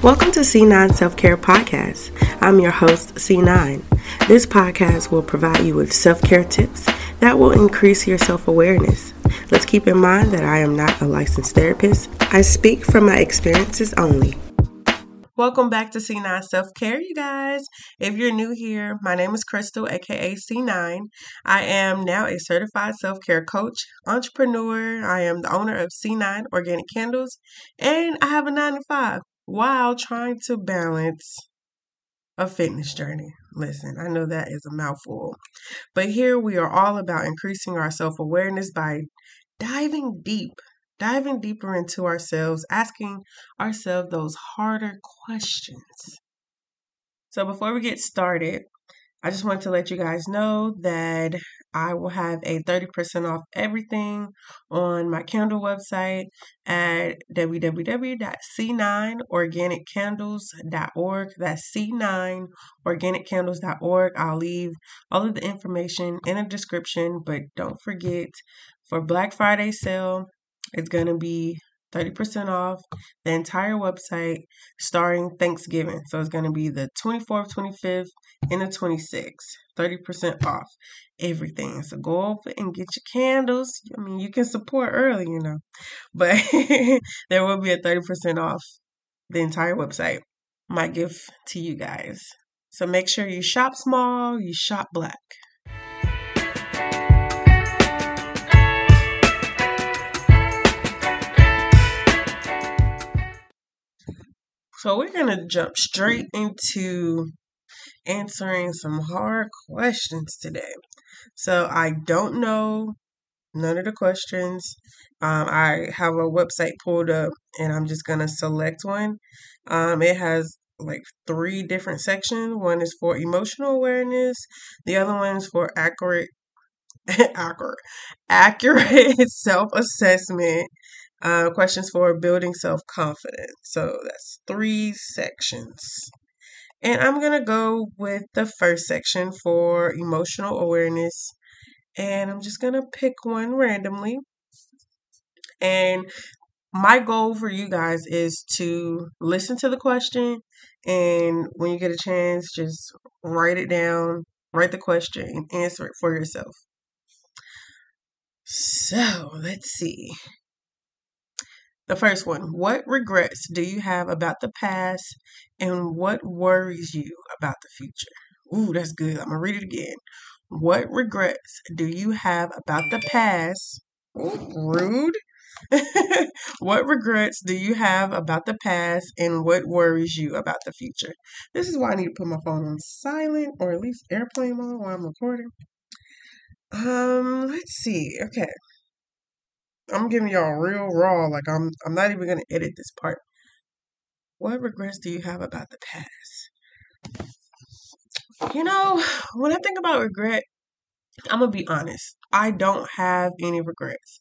Welcome to C9 Self Care Podcast. I'm your host, C9. This podcast will provide you with self care tips that will increase your self awareness. Let's keep in mind that I am not a licensed therapist, I speak from my experiences only. Welcome back to C9 Self Care, you guys. If you're new here, my name is Crystal, aka C9. I am now a certified self care coach, entrepreneur. I am the owner of C9 Organic Candles, and I have a 9 to 5 while trying to balance a fitness journey. Listen, I know that is a mouthful, but here we are all about increasing our self awareness by diving deep, diving deeper into ourselves, asking ourselves those harder questions. So, before we get started, I just want to let you guys know that I will have a 30% off everything on my candle website at www.c9organiccandles.org. That's c9organiccandles.org. I'll leave all of the information in the description, but don't forget for Black Friday sale, it's going to be 30% off the entire website starting Thanksgiving. So it's going to be the 24th, 25th, and the 26th. 30% off everything. So go over and get your candles. I mean, you can support early, you know, but there will be a 30% off the entire website. My gift to you guys. So make sure you shop small, you shop black. So we're going to jump straight into answering some hard questions today. So I don't know none of the questions. Um, I have a website pulled up and I'm just going to select one. Um, it has like three different sections. One is for emotional awareness, the other one is for accurate accurate accurate self-assessment uh, questions for building self confidence. So that's three sections. And I'm going to go with the first section for emotional awareness. And I'm just going to pick one randomly. And my goal for you guys is to listen to the question. And when you get a chance, just write it down, write the question, and answer it for yourself. So let's see. The first one What regrets do you have about the past and what worries you about the future? Ooh, that's good. I'm going to read it again. What regrets do you have about the past? Ooh, rude. what regrets do you have about the past and what worries you about the future? This is why I need to put my phone on silent or at least airplane mode while I'm recording. Um, let's see. Okay. I'm giving y'all real raw. Like I'm I'm not even gonna edit this part. What regrets do you have about the past? You know, when I think about regret, I'm gonna be honest. I don't have any regrets.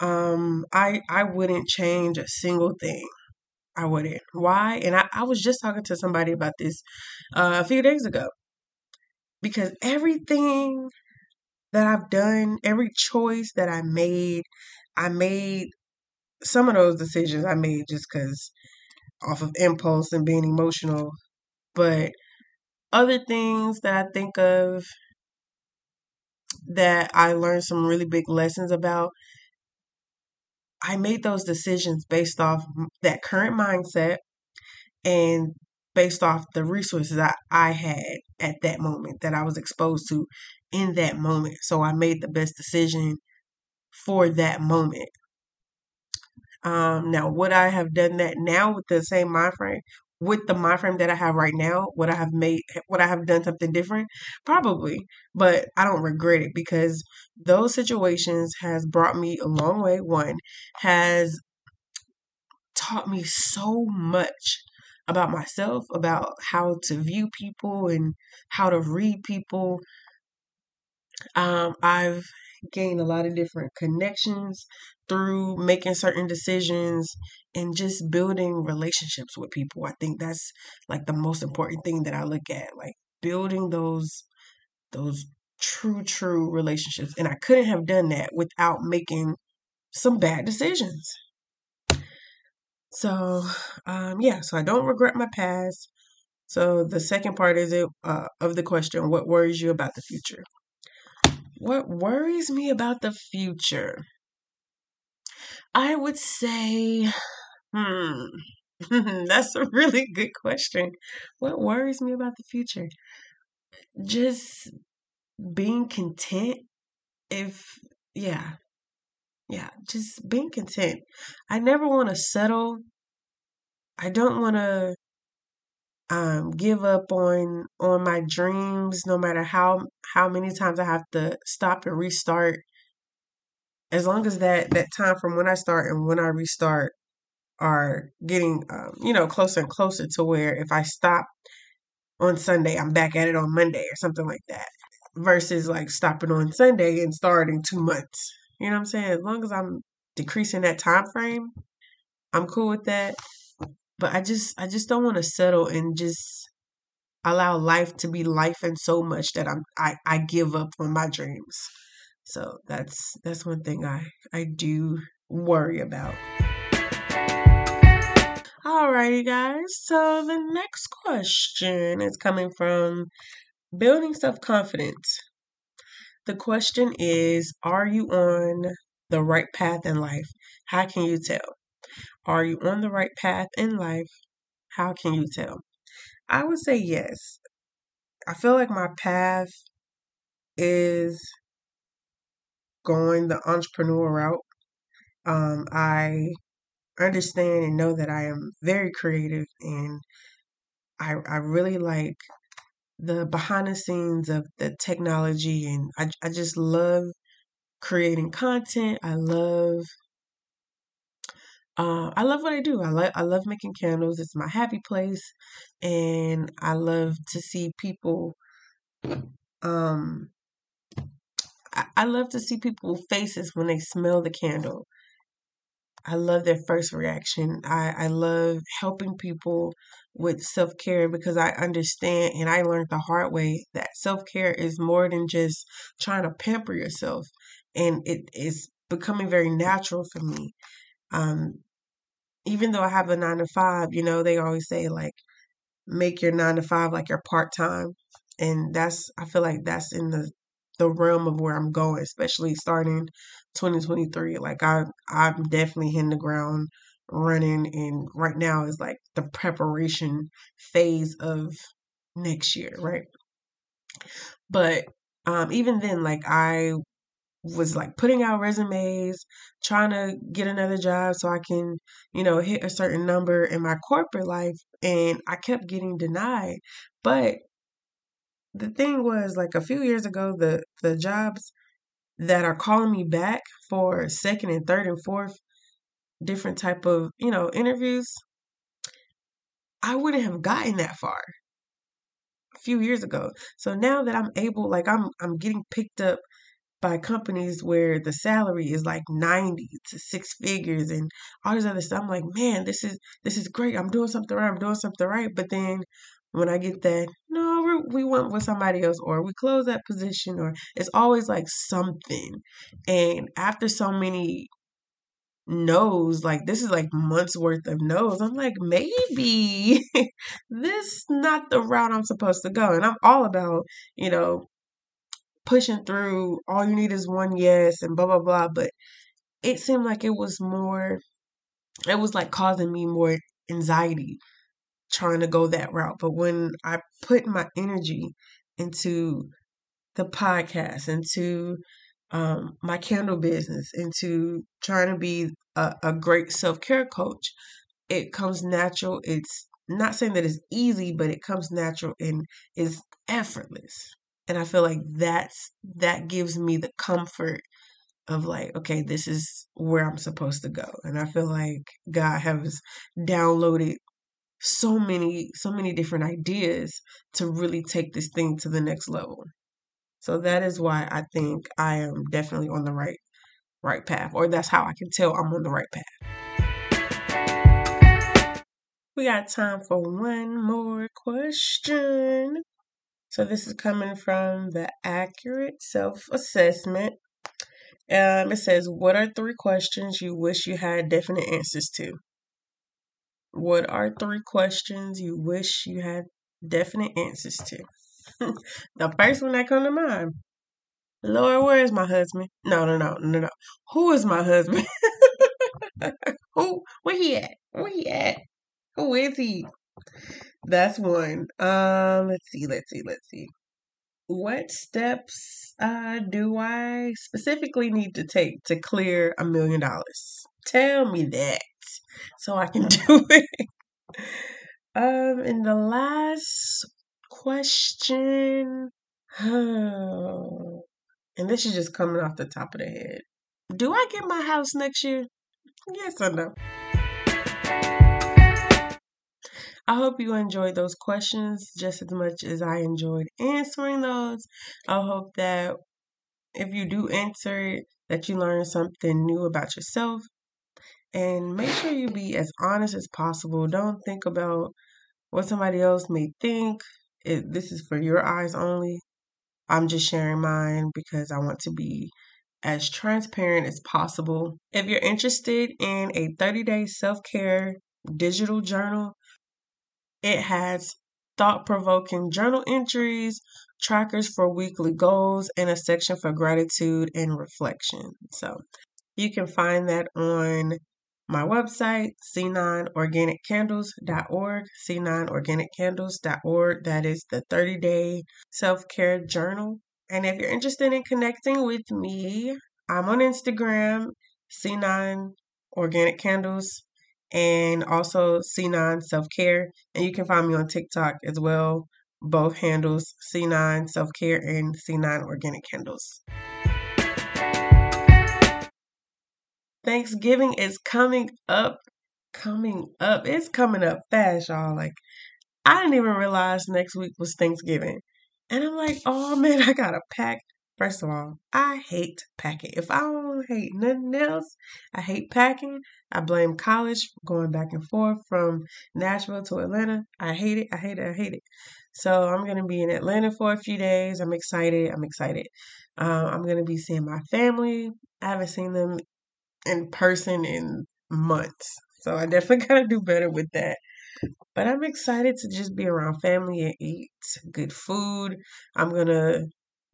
Um, I I wouldn't change a single thing. I wouldn't. Why? And I, I was just talking to somebody about this uh, a few days ago. Because everything that I've done, every choice that I made, I made some of those decisions I made just because off of impulse and being emotional. But other things that I think of that I learned some really big lessons about, I made those decisions based off that current mindset and based off the resources I, I had at that moment that I was exposed to in that moment. So I made the best decision for that moment. Um, now, would I have done that now with the same mind frame? With the mind frame that I have right now, would I have made, would I have done something different? Probably, but I don't regret it because those situations has brought me a long way. One has taught me so much about myself, about how to view people and how to read people. Um, I've gained a lot of different connections through making certain decisions and just building relationships with people. I think that's like the most important thing that I look at, like building those those true true relationships. And I couldn't have done that without making some bad decisions. So, um, yeah, so I don't regret my past. So the second part is it uh, of the question: What worries you about the future? What worries me about the future? I would say, hmm, that's a really good question. What worries me about the future? Just being content. If yeah, yeah, just being content. I never want to settle. I don't want to um, give up on on my dreams, no matter how how many times I have to stop and restart. As long as that that time from when I start and when I restart are getting um, you know closer and closer to where if I stop on Sunday, I'm back at it on Monday or something like that. Versus like stopping on Sunday and starting two months. You know what I'm saying? As long as I'm decreasing that time frame, I'm cool with that. But I just I just don't want to settle and just allow life to be life and so much that I'm I, I give up on my dreams. So that's that's one thing I I do worry about. Alrighty guys, so the next question is coming from building self-confidence. The question is, are you on the right path in life? How can you tell? Are you on the right path in life? How can you tell? I would say yes. I feel like my path is going the entrepreneur route. Um, I understand and know that I am very creative and I I really like the behind the scenes of the technology and I I just love creating content. I love uh, I love what I do. I love I love making candles. It's my happy place, and I love to see people. Um, I, I love to see people's faces when they smell the candle. I love their first reaction. I, I love helping people with self care because I understand and I learned the hard way that self care is more than just trying to pamper yourself. And it is becoming very natural for me. Um, even though I have a nine to five, you know, they always say like make your nine to five like your part time. And that's I feel like that's in the the realm of where I'm going, especially starting 2023. Like I I'm definitely hitting the ground running and right now is like the preparation phase of next year, right? But um even then like I was like putting out resumes, trying to get another job so I can, you know, hit a certain number in my corporate life and I kept getting denied. But the thing was like a few years ago the the jobs that are calling me back for second and third and fourth different type of, you know, interviews, I wouldn't have gotten that far a few years ago. So now that I'm able like I'm I'm getting picked up by companies where the salary is like 90 to six figures and all this other stuff. I'm like, man, this is this is great. I'm doing something right. I'm doing something right. But then when I get that, no, we went with somebody else, or we close that position, or it's always like something. And after so many no's, like this is like months worth of no's, I'm like, maybe this is not the route I'm supposed to go. And I'm all about, you know, pushing through. All you need is one yes and blah blah blah. But it seemed like it was more. It was like causing me more anxiety trying to go that route. But when I put my energy into the podcast, into um, my candle business, into trying to be a, a great self care coach, it comes natural. It's not saying that it's easy, but it comes natural and is effortless and i feel like that's that gives me the comfort of like okay this is where i'm supposed to go. And i feel like god has downloaded so many so many different ideas to really take this thing to the next level. So that is why i think i am definitely on the right right path or that's how i can tell i'm on the right path. We got time for one more question so this is coming from the Accurate Self Assessment. Um, it says, What are three questions you wish you had definite answers to? What are three questions you wish you had definite answers to? the first one that come to mind. Lord, where is my husband? No, no, no, no, no. Who is my husband? Who? Where he at? Where he at? Who is he? That's one. Um, let's see, let's see, let's see. What steps uh do I specifically need to take to clear a million dollars? Tell me that so I can do it. Um, and the last question, and this is just coming off the top of the head. Do I get my house next year? Yes or no? I hope you enjoyed those questions just as much as I enjoyed answering those. I hope that if you do answer it, that you learn something new about yourself. And make sure you be as honest as possible. Don't think about what somebody else may think. It, this is for your eyes only. I'm just sharing mine because I want to be as transparent as possible. If you're interested in a 30 day self care digital journal, it has thought provoking journal entries, trackers for weekly goals, and a section for gratitude and reflection. So you can find that on my website, c9organiccandles.org, c9organiccandles.org. That is the 30 day self care journal. And if you're interested in connecting with me, I'm on Instagram, C9 Organic Candles and also C9 Self Care. And you can find me on TikTok as well. Both handles C9 Self Care and C9 Organic Candles. Thanksgiving is coming up. Coming up. It's coming up fast, y'all. Like, I didn't even realize next week was Thanksgiving. And I'm like, oh man, I gotta pack First of all, I hate packing. If I don't hate nothing else, I hate packing. I blame college going back and forth from Nashville to Atlanta. I hate it. I hate it. I hate it. So I'm gonna be in Atlanta for a few days. I'm excited. I'm excited. Uh, I'm gonna be seeing my family. I haven't seen them in person in months, so I definitely gotta do better with that. But I'm excited to just be around family and eat good food. I'm gonna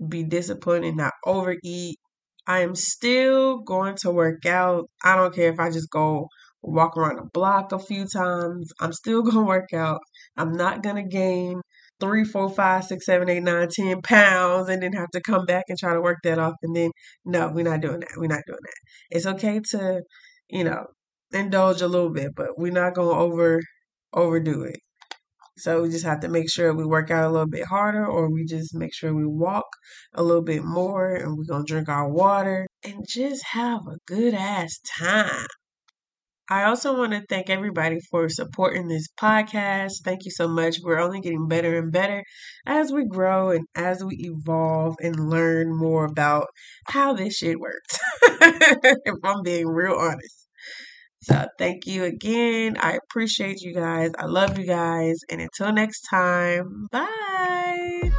be disciplined and not overeat. I am still going to work out. I don't care if I just go walk around the block a few times. I'm still going to work out. I'm not going to gain three, four, five, six, seven, eight, nine, ten pounds and then have to come back and try to work that off. And then, no, we're not doing that. We're not doing that. It's okay to, you know, indulge a little bit, but we're not going to over overdo it. So we just have to make sure we work out a little bit harder or we just make sure we walk a little bit more and we're going to drink our water and just have a good ass time. I also want to thank everybody for supporting this podcast. Thank you so much. We're only getting better and better as we grow and as we evolve and learn more about how this shit works. if I'm being real honest. So thank you again. I appreciate you guys. I love you guys. And until next time, bye.